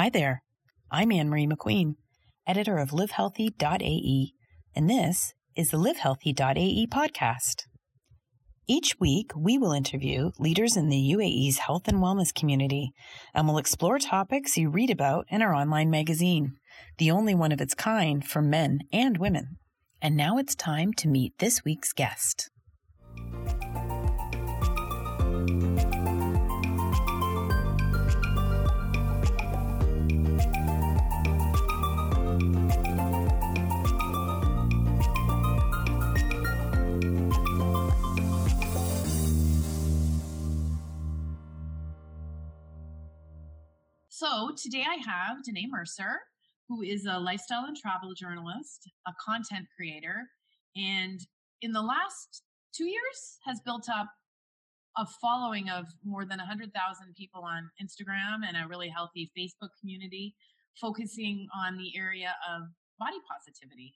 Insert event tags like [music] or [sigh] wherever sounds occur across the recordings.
Hi there. I'm Ann Marie McQueen, editor of livehealthy.ae, and this is the livehealthy.ae podcast. Each week, we will interview leaders in the UAE's health and wellness community, and we'll explore topics you read about in our online magazine, the only one of its kind for men and women. And now it's time to meet this week's guest. So today I have Danae Mercer, who is a lifestyle and travel journalist, a content creator, and in the last two years has built up a following of more than 100,000 people on Instagram and a really healthy Facebook community focusing on the area of body positivity.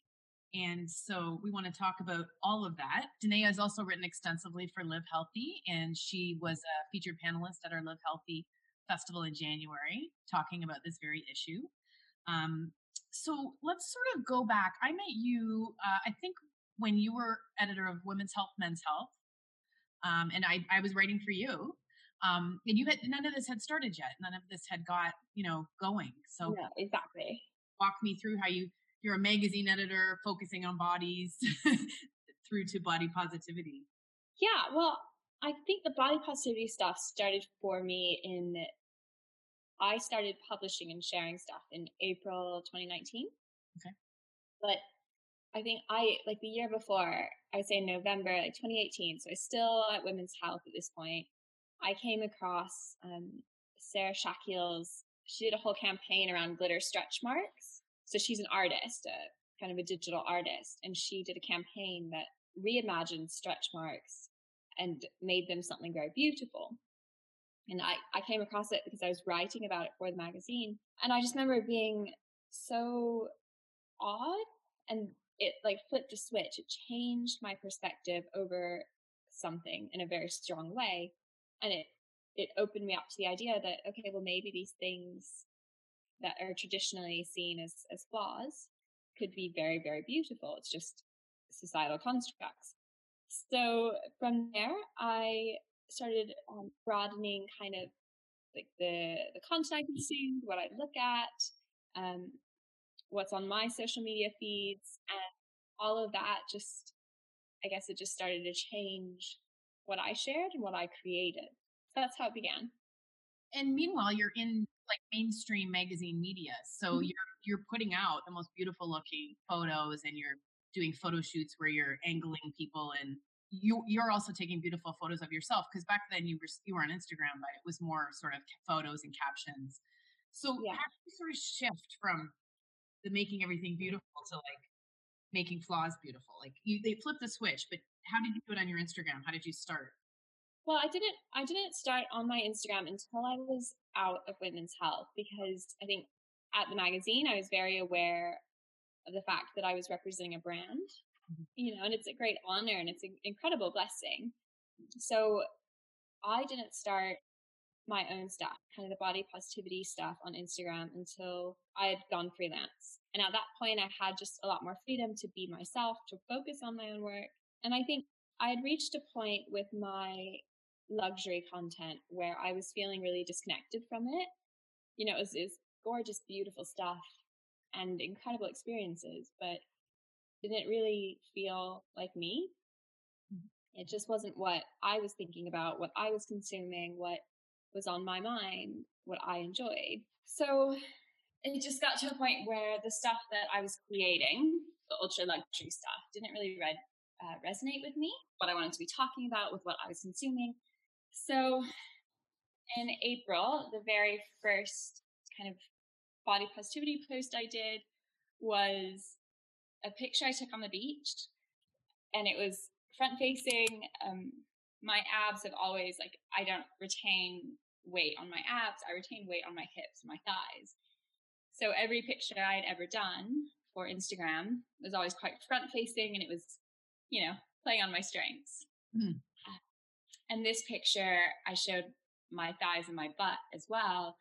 And so we want to talk about all of that. Danae has also written extensively for Live Healthy, and she was a featured panelist at our Live Healthy festival in January talking about this very issue. Um, so let's sort of go back. I met you, uh, I think, when you were editor of Women's Health, Men's Health, um, and I, I was writing for you. Um, and you had none of this had started yet. None of this had got you know going. So yeah, exactly. Walk me through how you you're a magazine editor focusing on bodies [laughs] through to body positivity. Yeah, well, I think the body positivity stuff started for me in I started publishing and sharing stuff in April 2019. Okay. But I think I like the year before, I would say November, like 2018. So I still at Women's Health at this point. I came across um, Sarah Shakeel's. She did a whole campaign around glitter stretch marks. So she's an artist, a kind of a digital artist, and she did a campaign that reimagined stretch marks and made them something very beautiful. And I, I came across it because I was writing about it for the magazine. And I just remember being so odd and it like flipped a switch. It changed my perspective over something in a very strong way. And it, it opened me up to the idea that, okay, well, maybe these things that are traditionally seen as, as flaws could be very, very beautiful. It's just societal constructs. So from there, I started um, broadening kind of like the the content I consumed, what I look at, um, what's on my social media feeds, and all of that. Just I guess it just started to change what I shared and what I created. So that's how it began. And meanwhile, you're in like mainstream magazine media, so mm-hmm. you're you're putting out the most beautiful looking photos, and you're doing photo shoots where you're angling people and you you're also taking beautiful photos of yourself because back then you were you were on Instagram, but it was more sort of photos and captions. So yeah. how did you sort of shift from the making everything beautiful to like making flaws beautiful? Like you, they flipped the switch, but how did you do it on your Instagram? How did you start? Well, I didn't I didn't start on my Instagram until I was out of women's health because I think at the magazine I was very aware of the fact that I was representing a brand Mm-hmm. you know, and it's a great honor and it's an incredible blessing. So I didn't start my own stuff, kind of the body positivity stuff on Instagram until I had gone freelance. And at that point, I had just a lot more freedom to be myself, to focus on my own work. And I think I had reached a point with my luxury content where I was feeling really disconnected from it. You know, it was, it was gorgeous, beautiful stuff and incredible experiences, but didn't really feel like me. Mm-hmm. It just wasn't what I was thinking about, what I was consuming, what was on my mind, what I enjoyed. So it just got to a point where the stuff that I was creating, the ultra luxury stuff, didn't really read, uh, resonate with me, what I wanted to be talking about with what I was consuming. So in April, the very first kind of body positivity post I did was a picture I took on the beach, and it was front facing. Um, my abs have always like I don't retain weight on my abs. I retain weight on my hips and my thighs. So every picture I had ever done for Instagram was always quite front facing, and it was, you know, playing on my strengths. Mm. And this picture, I showed my thighs and my butt as well,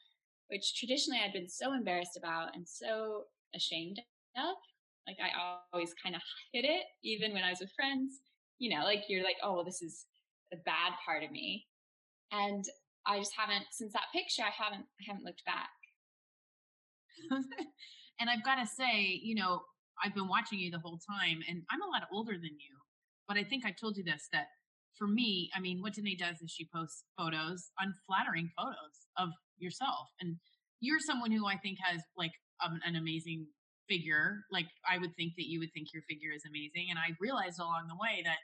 which traditionally I'd been so embarrassed about and so ashamed of. Like I always kind of hid it, even when I was with friends. You know, like you're like, oh, this is a bad part of me. And I just haven't since that picture. I haven't I haven't looked back. [laughs] and I've got to say, you know, I've been watching you the whole time, and I'm a lot older than you. But I think I told you this that for me, I mean, what Danae does is she posts photos, unflattering photos of yourself, and you're someone who I think has like um, an amazing figure. Like I would think that you would think your figure is amazing, and I realized along the way that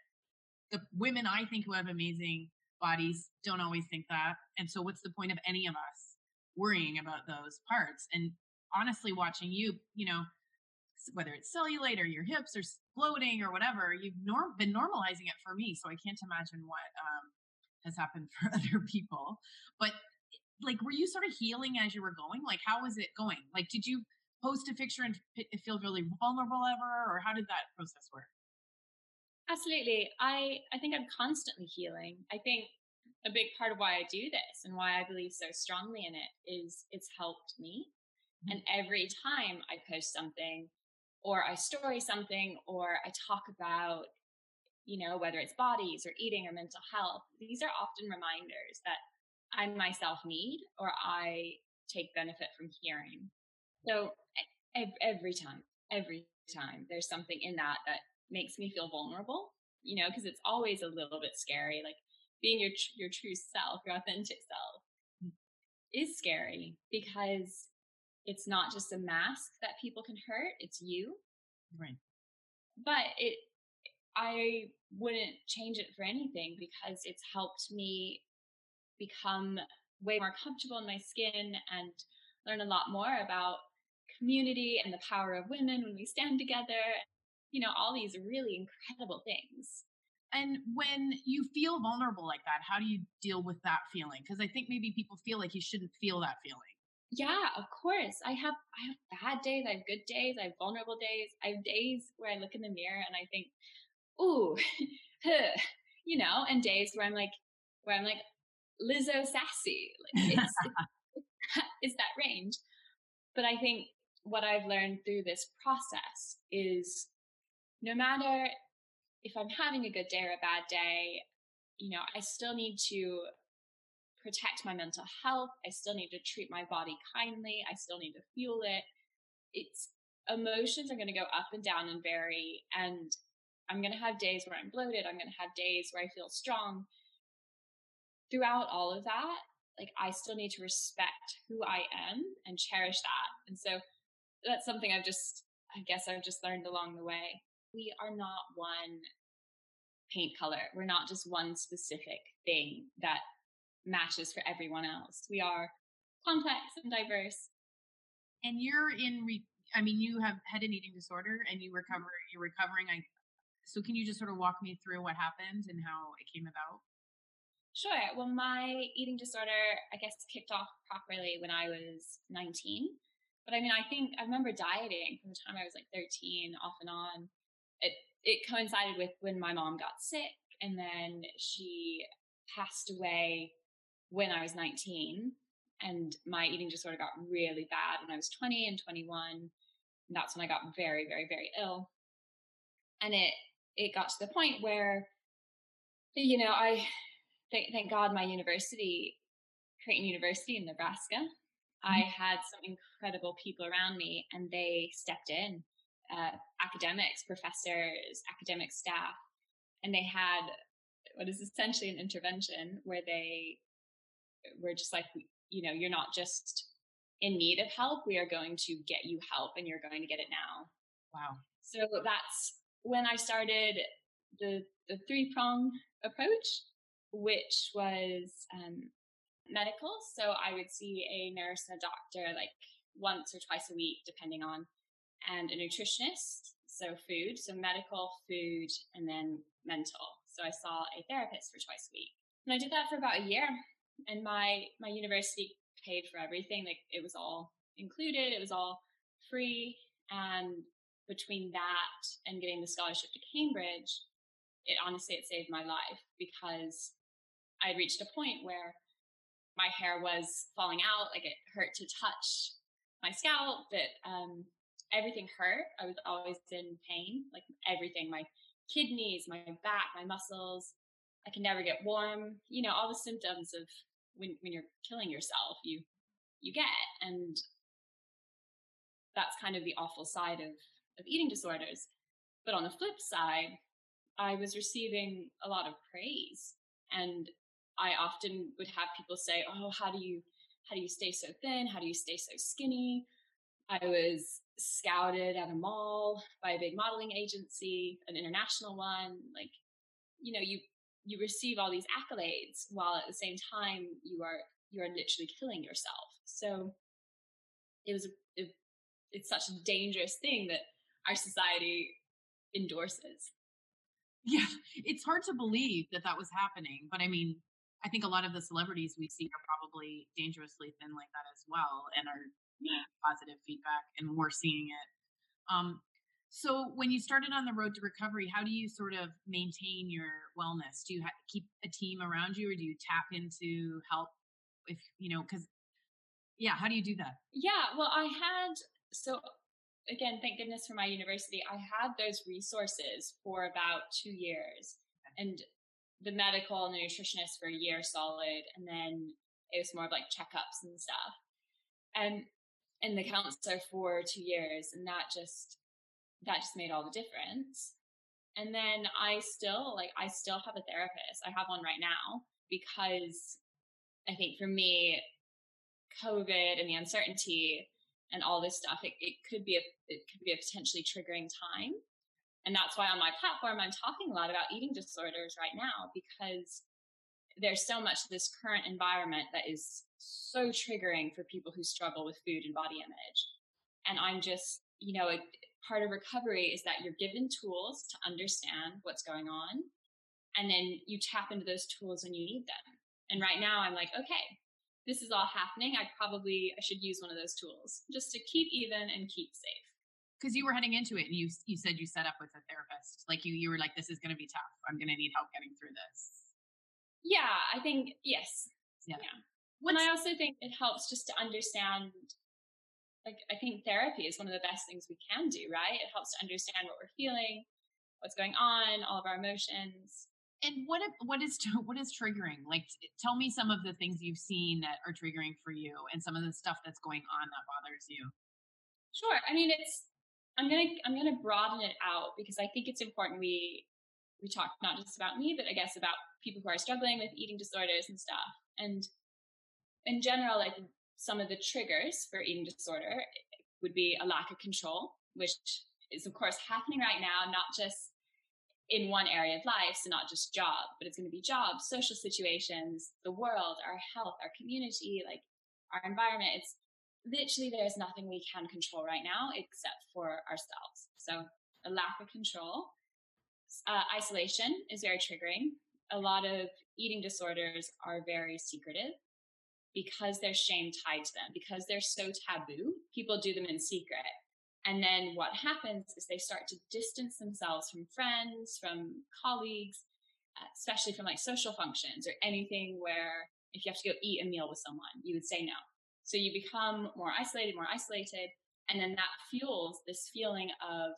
the women I think who have amazing bodies don't always think that. And so, what's the point of any of us worrying about those parts? And honestly, watching you, you know, whether it's cellulite or your hips or bloating or whatever, you've norm- been normalizing it for me. So I can't imagine what um, has happened [laughs] for other people. But like, were you sort of healing as you were going? Like, how was it going? Like, did you post a picture and feel really vulnerable ever, or how did that process work? Absolutely. I, I think I'm constantly healing. I think a big part of why I do this and why I believe so strongly in it is it's helped me. Mm-hmm. And every time I post something or I story something or I talk about, you know, whether it's bodies or eating or mental health, these are often reminders that I myself need or I take benefit from hearing. So every time, every time there's something in that that makes me feel vulnerable, you know, because it's always a little bit scary. Like being your your true self, your authentic self, mm. is scary because it's not just a mask that people can hurt; it's you. Right. But it, I wouldn't change it for anything because it's helped me become way more comfortable in my skin and learn a lot more about community and the power of women when we stand together you know, all these really incredible things. And when you feel vulnerable like that, how do you deal with that feeling? Because I think maybe people feel like you shouldn't feel that feeling. Yeah, of course. I have I have bad days, I have good days, I have vulnerable days. I have days where I look in the mirror and I think, ooh, [laughs] you know, and days where I'm like where I'm like Lizzo sassy. Like [laughs] it's, [laughs] it's that range. But I think what I've learned through this process is no matter if I'm having a good day or a bad day, you know, I still need to protect my mental health. I still need to treat my body kindly. I still need to fuel it. It's emotions are going to go up and down and vary. And I'm going to have days where I'm bloated. I'm going to have days where I feel strong. Throughout all of that, like I still need to respect who I am and cherish that. And so that's something I've just, I guess I've just learned along the way we are not one paint color. We're not just one specific thing that matches for everyone else. We are complex and diverse. And you're in, re- I mean, you have had an eating disorder and you recover, you're recovering. I, so can you just sort of walk me through what happened and how it came about? Sure. Well, my eating disorder, I guess, kicked off properly when I was 19. But I mean, I think I remember dieting from the time I was like 13 off and on it it coincided with when my mom got sick and then she passed away when I was 19 and my eating disorder got really bad when I was 20 and 21 and that's when I got very very very ill and it it got to the point where you know I thank, thank God my university Creighton University in Nebraska I mm-hmm. had some incredible people around me and they stepped in uh, academics, professors, academic staff, and they had what is essentially an intervention where they were just like, you know, you're not just in need of help, we are going to get you help and you're going to get it now. Wow. So that's when I started the, the three prong approach, which was um, medical. So I would see a nurse and a doctor like once or twice a week, depending on and a nutritionist, so food, so medical, food, and then mental. So I saw a therapist for twice a week. And I did that for about a year. And my my university paid for everything. Like it was all included, it was all free. And between that and getting the scholarship to Cambridge, it honestly it saved my life because I had reached a point where my hair was falling out, like it hurt to touch my scalp, that um, everything hurt. I was always in pain, like everything my kidneys, my back, my muscles. I can never get warm. You know, all the symptoms of when, when you're killing yourself, you you get. And that's kind of the awful side of, of eating disorders. But on the flip side, I was receiving a lot of praise. And I often would have people say, "Oh, how do you how do you stay so thin? How do you stay so skinny?" I was scouted at a mall by a big modeling agency, an international one. Like, you know, you you receive all these accolades while at the same time you are you are literally killing yourself. So it was a, it, it's such a dangerous thing that our society endorses. Yeah, it's hard to believe that that was happening, but I mean, I think a lot of the celebrities we see are probably dangerously thin like that as well, and are yeah. positive feedback, and we're seeing it. Um, so, when you started on the road to recovery, how do you sort of maintain your wellness? Do you ha- keep a team around you, or do you tap into help? If you know, because yeah, how do you do that? Yeah, well, I had so again, thank goodness for my university, I had those resources for about two years. And the medical and the nutritionist for a year solid, and then it was more of like checkups and stuff. And and the counselor for two years, and that just that just made all the difference. And then I still like I still have a therapist. I have one right now because I think for me, COVID and the uncertainty and all this stuff, it, it could be a it could be a potentially triggering time. And that's why on my platform I'm talking a lot about eating disorders right now because there's so much this current environment that is so triggering for people who struggle with food and body image. And I'm just, you know, part of recovery is that you're given tools to understand what's going on. And then you tap into those tools when you need them. And right now I'm like, okay, this is all happening. I probably I should use one of those tools just to keep even and keep safe. Because you were heading into it and you you said you set up with a therapist. Like you you were like, this is gonna be tough. I'm gonna need help getting through this. Yeah, I think yes. Yeah. yeah. And I also think it helps just to understand like I think therapy is one of the best things we can do, right? It helps to understand what we're feeling, what's going on, all of our emotions. And what what is [laughs] what is triggering? Like, tell me some of the things you've seen that are triggering for you, and some of the stuff that's going on that bothers you. Sure. I mean, it's I'm gonna I'm gonna broaden it out because I think it's important we we talk not just about me, but I guess about people who are struggling with eating disorders and stuff. And in general, like some of the triggers for eating disorder eh, would be a lack of control, which is of course happening right now, not just in one area of life, so not just job, but it's going to be jobs, social situations, the world, our health, our community, like our environment. It's literally there's nothing we can control right now except for ourselves. So a lack of control. Uh, isolation is very triggering. A lot of eating disorders are very secretive because there's shame tied to them, because they're so taboo, people do them in secret. And then what happens is they start to distance themselves from friends, from colleagues, uh, especially from like social functions or anything where if you have to go eat a meal with someone, you would say no. So you become more isolated, more isolated. And then that fuels this feeling of,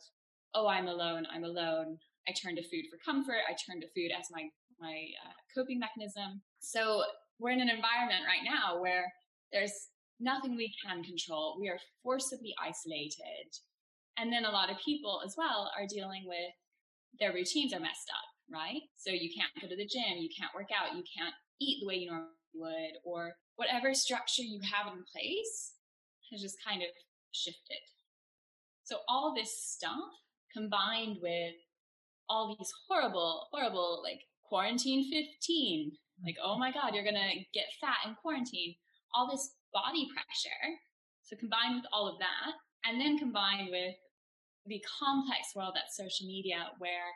oh, I'm alone, I'm alone. I turn to food for comfort. I turn to food as my, my uh, coping mechanism. So we're in an environment right now where there's nothing we can control. We are forcibly isolated. And then a lot of people as well are dealing with their routines are messed up, right? So you can't go to the gym, you can't work out, you can't eat the way you normally would, or whatever structure you have in place has just kind of shifted. So all this stuff combined with all these horrible, horrible, like quarantine 15, like, oh my God, you're to get fat in quarantine. All this body pressure. So combined with all of that, and then combined with the complex world that's social media, where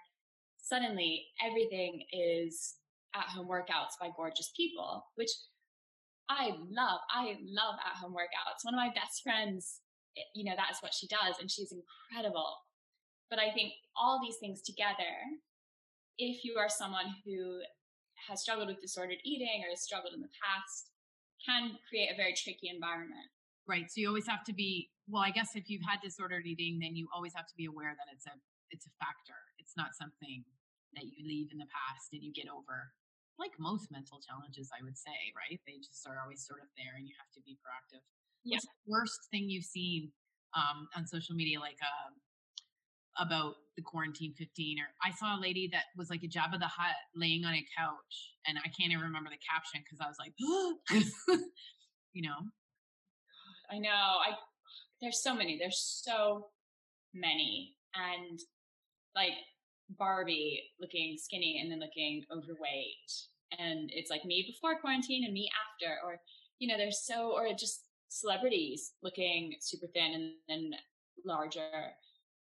suddenly everything is at home workouts by gorgeous people, which I love. I love at home workouts. One of my best friends, eh, you know, that's what she does, and she's incredible. But I think all these things together, if you are someone who has struggled with disordered eating or has struggled in the past, can create a very tricky environment. Right. So you always have to be well, I guess if you've had disordered eating, then you always have to be aware that it's a it's a factor. It's not something that you leave in the past and you get over. Like most mental challenges, I would say, right? They just are always sort of there and you have to be proactive. Yeah. What's the worst thing you've seen um, on social media, like um, about the quarantine 15? Or I saw a lady that was like a Jabba the Hutt laying on a couch, and I can't even remember the caption because I was like, [laughs] you know, I know. I there's so many. There's so many, and like Barbie looking skinny and then looking overweight, and it's like me before quarantine and me after, or you know, there's so or just celebrities looking super thin and then larger,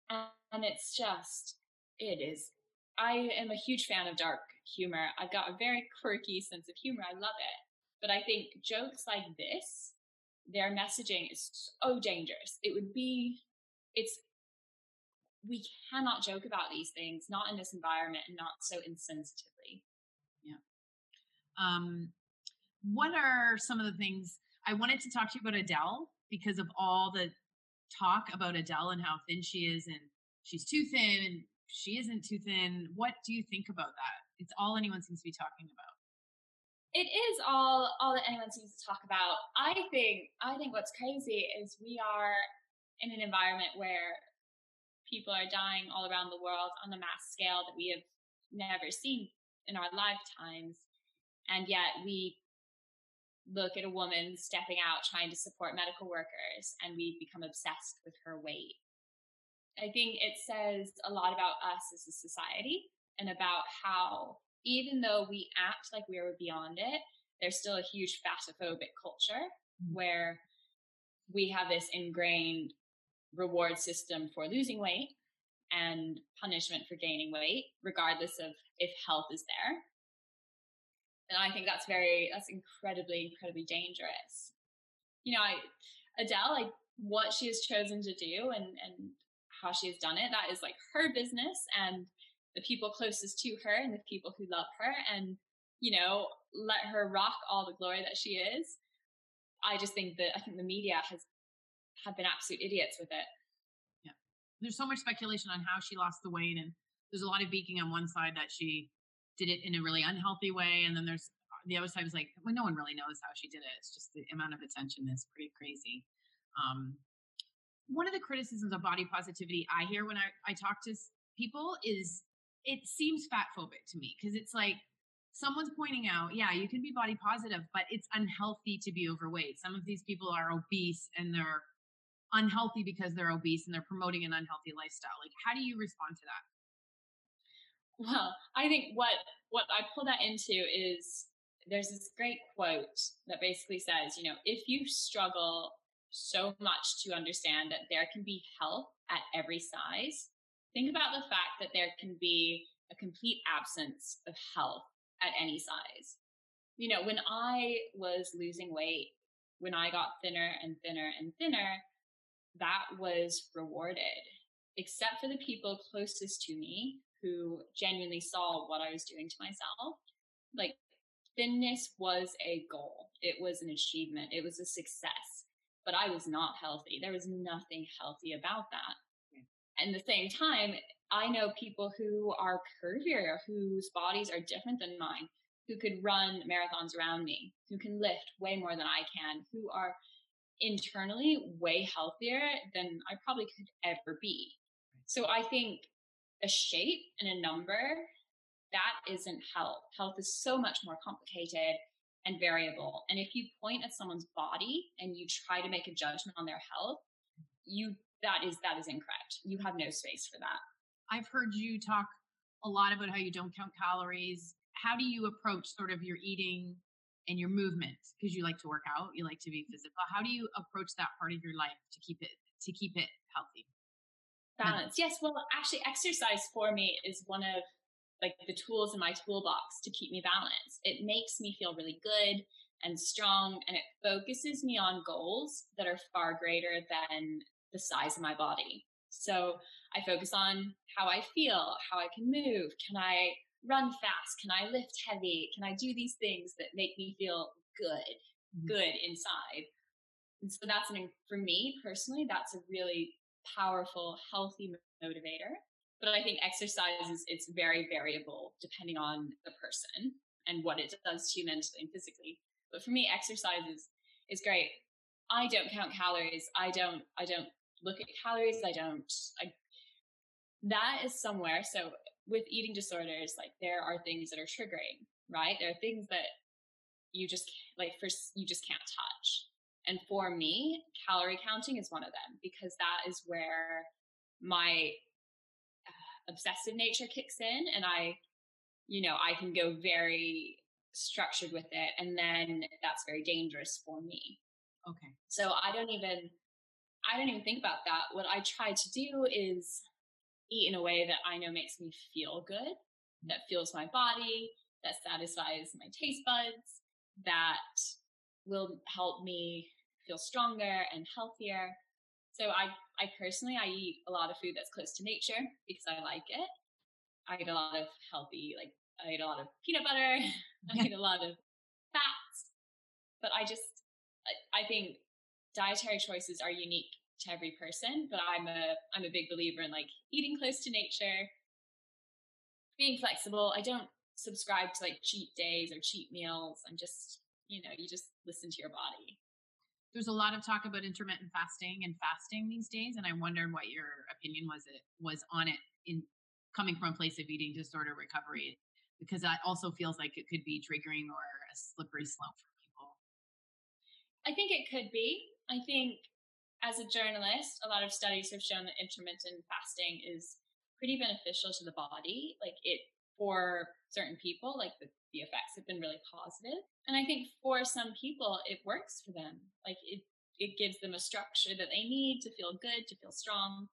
and it's just it is. I am a huge fan of dark humor. I've got a very quirky sense of humor. I love it. But I think jokes like this their messaging is so dangerous. It would be, it's, we cannot joke about these things, not in this environment and not so insensitively. Yeah. Um, what are some of the things I wanted to talk to you about Adele because of all the talk about Adele and how thin she is and she's too thin and she isn't too thin. What do you think about that? It's all anyone seems to be talking about it is all all that anyone seems to talk about. I think I think what's crazy is we are in an environment where people are dying all around the world on a mass scale that we have never seen in our lifetimes, and yet we look at a woman stepping out trying to support medical workers and we become obsessed with her weight. I think it says a lot about us as a society and about how even though we act like we are beyond it, there's still a huge fatophobic culture mm-hmm. where we have this ingrained reward system for losing weight and punishment for gaining weight, regardless of if health is there. And I think that's very, that's incredibly, incredibly dangerous. You know, I, Adele, like what she has chosen to do and, and how she has done it, that is like her business. And the people closest to her and the people who love her and, you know, let her rock all the glory that she is. I just think that I think the media has have been absolute idiots with it. Yeah. There's so much speculation on how she lost the weight and there's a lot of beaking on one side that she did it in a really unhealthy way and then there's the other side is like well no one really knows how she did it it's just the amount of attention is pretty crazy um, one of the criticisms of body positivity i hear when i, I talk to people is it seems fat phobic to me because it's like someone's pointing out, yeah, you can be body positive, but it's unhealthy to be overweight. Some of these people are obese and they're unhealthy because they're obese and they're promoting an unhealthy lifestyle. Like, how do you respond to that? Well, I think what what I pull that into is there's this great quote that basically says, you know, if you struggle so much to understand that there can be health at every size, think about the fact that there can be a complete absence of health at any size. You know, when I was losing weight, when I got thinner and thinner and thinner, that was rewarded, except for the people closest to me who genuinely saw what I was doing to myself. Like, thinness was a goal, it was an achievement, it was a success, but I was not healthy. There was nothing healthy about that. And at the same time, I know people who are curvier, whose bodies are different than mine, who could run marathons around me, who can lift way more than I can, who are internally way healthier than I probably could ever be. So I think a shape and a number, that isn't health. Health is so much more complicated and variable. And if you point at someone's body and you try to make a judgment on their health, you that is that is incorrect. You have no space for that. I've heard you talk a lot about how you don't count calories. How do you approach sort of your eating and your movement because you like to work out, you like to be mm-hmm. physical. How do you approach that part of your life to keep it to keep it healthy? Balance. Yes, well, actually exercise for me is one of like the tools in my toolbox to keep me balanced. It makes me feel really good and strong and it focuses me on goals that are far greater than the size of my body. So I focus on how I feel, how I can move. Can I run fast? Can I lift heavy? Can I do these things that make me feel good? mm-hmm. good inside. And so that's an, for me personally, that's a really powerful, healthy motivator. But I think exercise is it's very variable depending on the person and what it does to you mentally and physically. But for me, exercise is is great. I don't count calories. I don't I don't look at calories. I don't I that is somewhere. So with eating disorders, like there are things that are triggering, right? There are things that you just like first you just can't touch. And for me, calorie counting is one of them because that is where my uh, obsessive nature kicks in and I you know, I can go very structured with it and then that's very dangerous for me. Okay. So I don't even I don't even think about that. What I try to do is eat in a way that I know makes me feel good, that fuels my body, that satisfies my taste buds, that will help me feel stronger and healthier. So I, I personally, I eat a lot of food that's close to nature because I like it. I eat a lot of healthy, like I eat a lot of peanut butter. [laughs] I eat a lot of fats, but I just, I, I think dietary choices are unique to every person, but I'm a I'm a big believer in like eating close to nature, being flexible. I don't subscribe to like cheat days or cheat meals. I'm just, you know, you just listen to your body. There's a lot of talk about intermittent fasting and fasting these days, and I wondered what your opinion was it was on it in coming from a place of eating disorder recovery, because that also feels like it could be triggering or a slippery slope for people. I think it could be. I think as a journalist, a lot of studies have shown that intermittent fasting is pretty beneficial to the body. Like it for certain people, like the, the effects have been really positive. And I think for some people it works for them. Like it it gives them a structure that they need to feel good, to feel strong.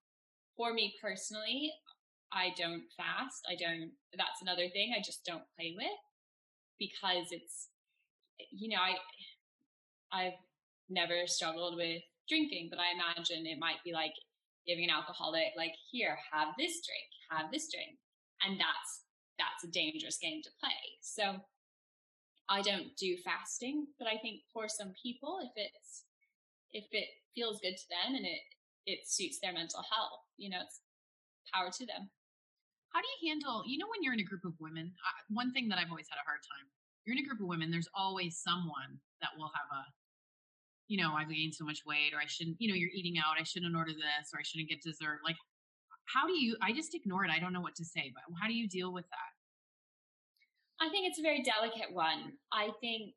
For me personally, I don't fast. I don't that's another thing I just don't play with because it's you know, I I've never struggled with drinking, but I imagine it might be like giving an alcoholic, like, here, have this drink, have this drink. And that's that's a dangerous game to play. So I don't do fasting, but I think for some people, if it's if it feels good to them and it it suits their mental health, you know, it's power to them. How do you handle, you know, when you're in a group of women? one thing that I've always had a hard time. You're in a group of women. There's always someone that will have a you know, I've gained so much weight, or I shouldn't, you know, you're eating out, I shouldn't order this, or I shouldn't get dessert. Like, how do you, I just ignore it. I don't know what to say, but how do you deal with that? I think it's a very delicate one. I think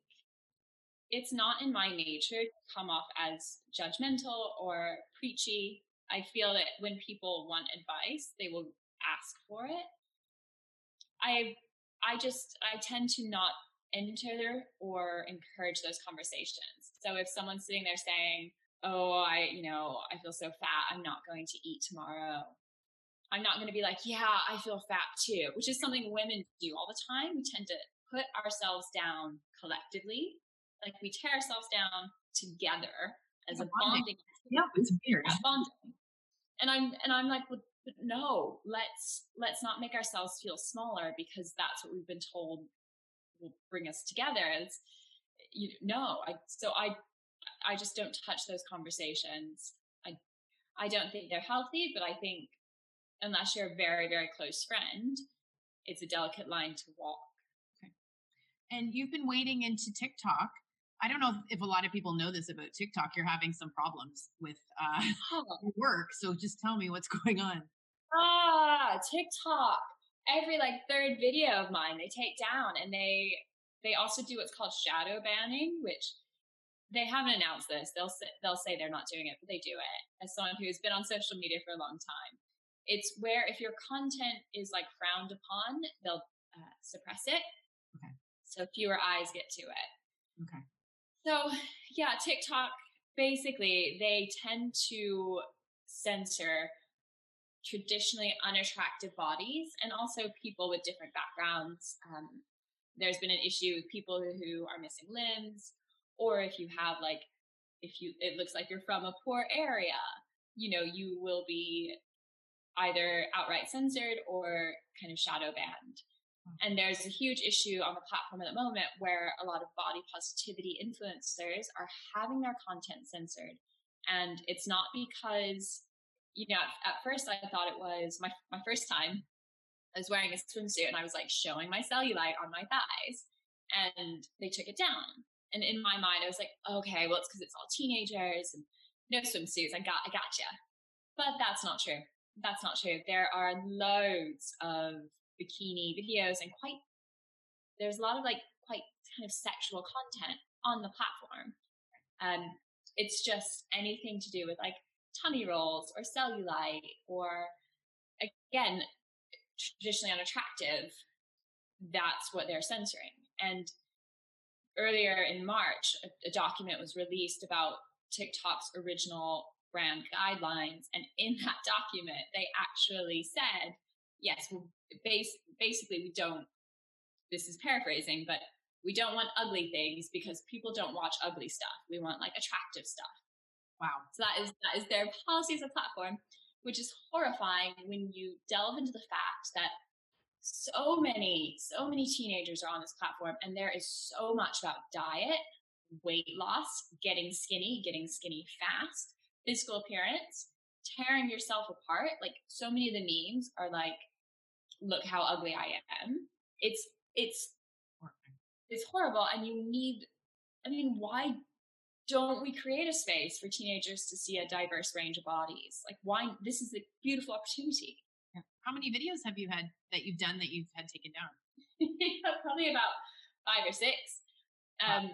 it's not in my nature to come off as judgmental or preachy. I feel that when people want advice, they will ask for it. I I just I tend to not enter or encourage those conversations. So if someone's sitting there saying, "Oh, I, you know, I feel so fat. I'm not going to eat tomorrow." I'm not going to be like, "Yeah, I feel fat too," which is something women do all the time. We tend to put ourselves down collectively. Like we tear ourselves down together as a bonding. Yeah, it's weird. Bonding. And I'm and I'm like, well, no, let's let's not make ourselves feel smaller because that's what we've been told will bring us together. It's you know, I so I I just don't touch those conversations. I I don't think they're healthy, but I think unless you're a very very close friend, it's a delicate line to walk. Okay. And you've been wading into TikTok. I don't know if, if, a lot of people know this about TikTok. You're having some problems with uh, [laughs] oh. work, so just tell me what's [laughs] going on. Ah, TikTok. Every like third video of mine, they take down, and they they also do what's called shadow banning, which they haven't announced this. They'll say, they'll say they're not doing it, but they do it. As someone who's been on social media for a long time, it's where if your content is like frowned upon, they'll uh, suppress it. Okay. So fewer eyes get to it. Okay. So yeah, TikTok basically they tend to censor traditionally unattractive bodies and also people with different backgrounds um, there's been an issue with people who are missing limbs, or if you have like, if you, it looks like you're from a poor area, you know, you will be either outright censored or kind of shadow banned. And there's a huge issue on the platform at the moment where a lot of body positivity influencers are having their content censored. And it's not because, you know, at, at first I thought it was my, my first time. I was wearing a swimsuit and I was like showing my cellulite on my thighs and they took it down. And in my mind, I was like, okay, well, it's because it's all teenagers and no swimsuits. I got, I gotcha. But that's not true. That's not true. There are loads of bikini videos and quite, there's a lot of like quite kind of sexual content on the platform. Um, it's just anything to do with like tummy rolls or cellulite or again, traditionally unattractive. That's what they're censoring. And earlier in March, a, a document was released about TikTok's original brand guidelines. And in [laughs] that document, they actually said, yes, well, base, basically, we don't, this is paraphrasing, but we don't want ugly things because people don't watch ugly stuff. We want like attractive stuff. Wow. So that is that is their policy as a platform, which is horrifying when you delve into the fact that so many, so many teenagers are on this platform, and there is so much about diet, weight loss, getting skinny, getting skinny fast, physical appearance, tearing yourself apart. Like so many of the memes are like, look how ugly I am. It's it's it's horrible and you need I mean, why don't we create a space for teenagers to see a diverse range of bodies? Like why this is a beautiful opportunity. How many videos have you had that you've done that you've had taken down? [laughs] Probably about five or six. Um, wow.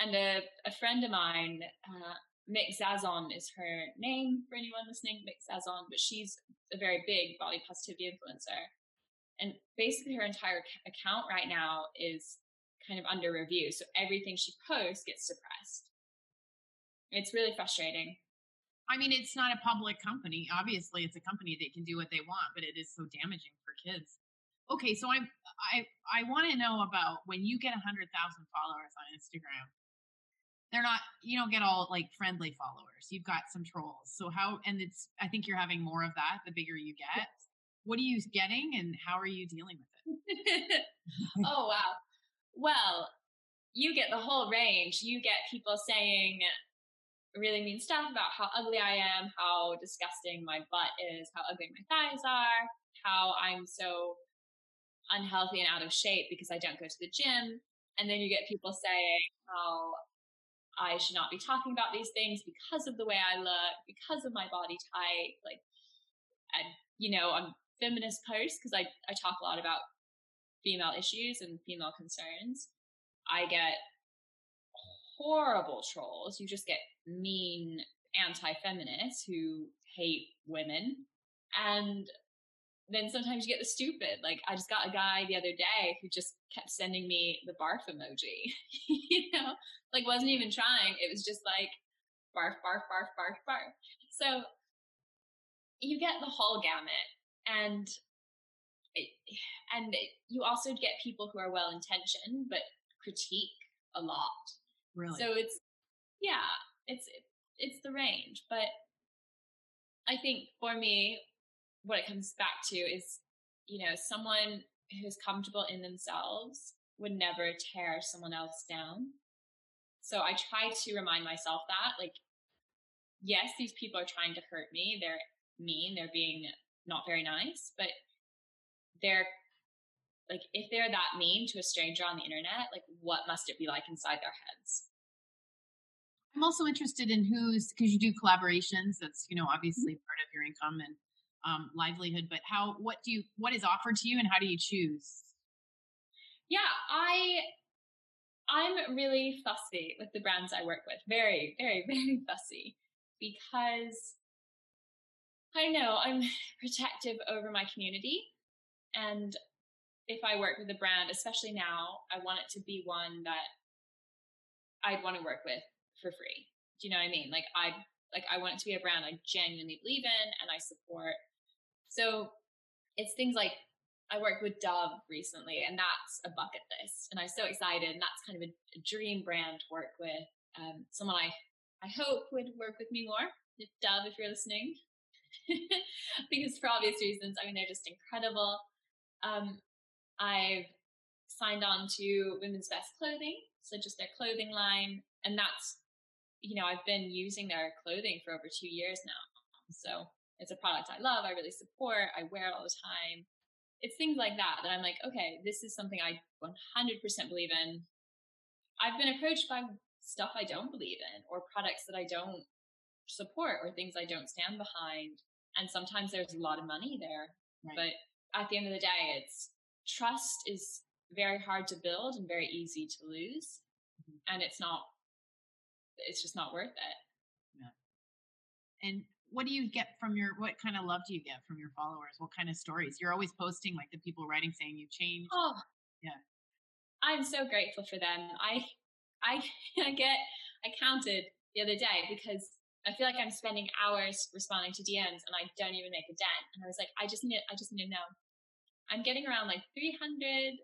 And a, a friend of mine, uh, Mik Zazon is her name for anyone listening, Mik Zazon, but she's a very big body positivity influencer. And basically, her entire account right now is kind of under review. So everything she posts gets suppressed. It's really frustrating. I mean, it's not a public company. Obviously, it's a company that can do what they want, but it is so damaging for kids. Okay, so I'm I I want to know about when you get a hundred thousand followers on Instagram. They're not you don't get all like friendly followers. You've got some trolls. So how and it's I think you're having more of that the bigger you get. What are you getting and how are you dealing with it? [laughs] oh wow. Well, you get the whole range. You get people saying really mean stuff about how ugly I am, how disgusting my butt is, how ugly my thighs are, how I'm so unhealthy and out of shape because I don't go to the gym. And then you get people saying how I should not be talking about these things because of the way I look, because of my body type. Like, and, you know, on feminist posts, because I, I talk a lot about female issues and female concerns, I get horrible trolls. You just get mean anti-feminists who hate women. And then sometimes you get the stupid. Like I just got a guy the other day who just kept sending me the barf emoji. [laughs] you know, like wasn't even trying. It was just like barf, barf, barf, barf, barf. So you get the whole gamut, and it, and it, you also get people who are well intentioned but critique a lot. Really? So it's yeah, it's it's the range, but I think for me, what it comes back to is, you know, someone who's comfortable in themselves would never tear someone else down. So I try to remind myself that, like, yes, these people are trying to hurt me. They're mean. They're being not very nice, but they're like, if they're that mean to a stranger on the internet, like, what must it be like inside their heads? I'm also interested in who's because you do collaborations. That's you know mm-hmm. obviously part of your income and um, livelihood. But how? What do you? What is offered to you, and how do you choose? Yeah, I I'm really fussy with the brands I work with. Very, very, [laughs] very fussy because I know. I'm [laughs] protective over my community, and if I work with a brand, especially now, I want it to be one that I'd want to work with for free. Do you know what I mean? Like I like I want it to be a brand I genuinely believe in and I support. So it's things like I worked with Dove recently, and that's a bucket list, and I'm so excited. And that's kind of a, a dream brand to work with. Um, someone I I hope would work with me more. If Dove, if you're listening, [laughs] because for obvious reasons, I mean they're just incredible. Um, I've signed on to Women's Best Clothing, so just their clothing line, and that's you know I've been using their clothing for over two years now, so it's a product I love. I really support. I wear it all the time. It's things like that that I'm like, okay, this is something I 100% believe in. I've been approached by stuff I don't believe in or products that I don't support or things I don't stand behind. And sometimes there's a lot of money there. Right. But at the end of the day, it's trust is very hard to build and very easy to lose. Mm-hmm. And it's not, it's just not worth it. Yeah. And what do you get from your what kind of love do you get from your followers what kind of stories you're always posting like the people writing saying you've changed oh yeah i'm so grateful for them i i [laughs] i get i counted the other day because I feel like I'm spending hours responding to DMs and I don't even make a dent. And I was like, I just need, I just need to know. I'm getting around like 300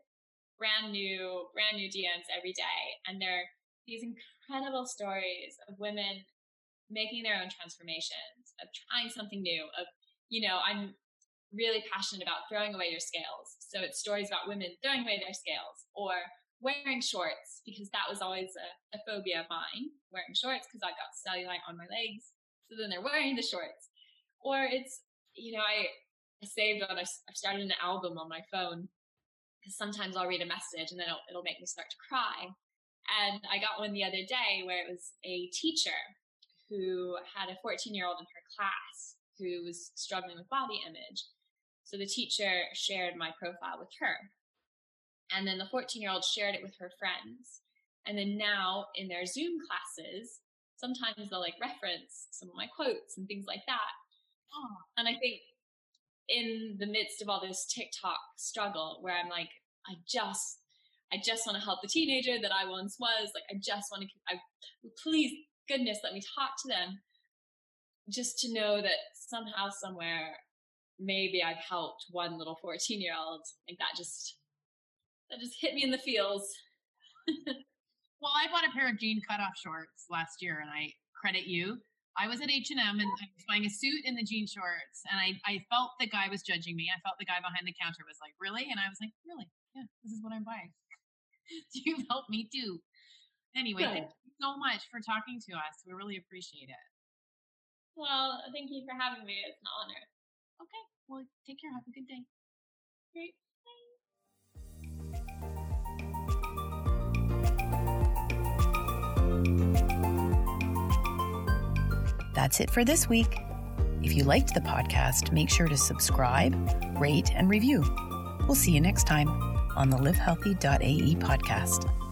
brand new, brand new DMs every day. And they're these incredible stories of women making their own transformations, of trying something new, of, you know, I'm really passionate about throwing away your scales. So it's stories about women throwing away their scales or wearing shorts because that was always a, a phobia of mine, wearing shorts because I've got cellulite on my legs. So then they're wearing the shorts. Or it's, you know, I, I saved on, I, I started an album on my phone because sometimes I'll read a message and then it'll, it'll make me start to cry. And I got one the other day where it was a teacher who had a 14 year old in her class who was struggling with body image. So the teacher shared my profile with her. And then the 14 year old shared it with her friends. And then now in their Zoom classes, sometimes they'll like reference some of my quotes and things like that. Oh. And I think in the midst of all this TikTok struggle where I'm like, I just, I just want to help the teenager that I once was. Like, I just want to, I, please, goodness, let me talk to them. Just to know that somehow, somewhere, maybe I've helped one little 14 year old. Like, that just, that just hit me in the feels. [laughs] well, I bought a pair of jean cutoff shorts last year, and I credit you. I was at H and M and I was buying a suit in the jean shorts, and I I felt the guy was judging me. I felt the guy behind the counter was like, "Really?" And I was like, "Really? Yeah, this is what I'm buying." [laughs] You've helped me too. Anyway, Good. thank you so much for talking to us. We really appreciate it. Well, thank you for having me. It's an honor. Okay. Well, take care. Have a good day. Great. That's it for this week. If you liked the podcast, make sure to subscribe, rate, and review. We'll see you next time on the livehealthy.ae podcast.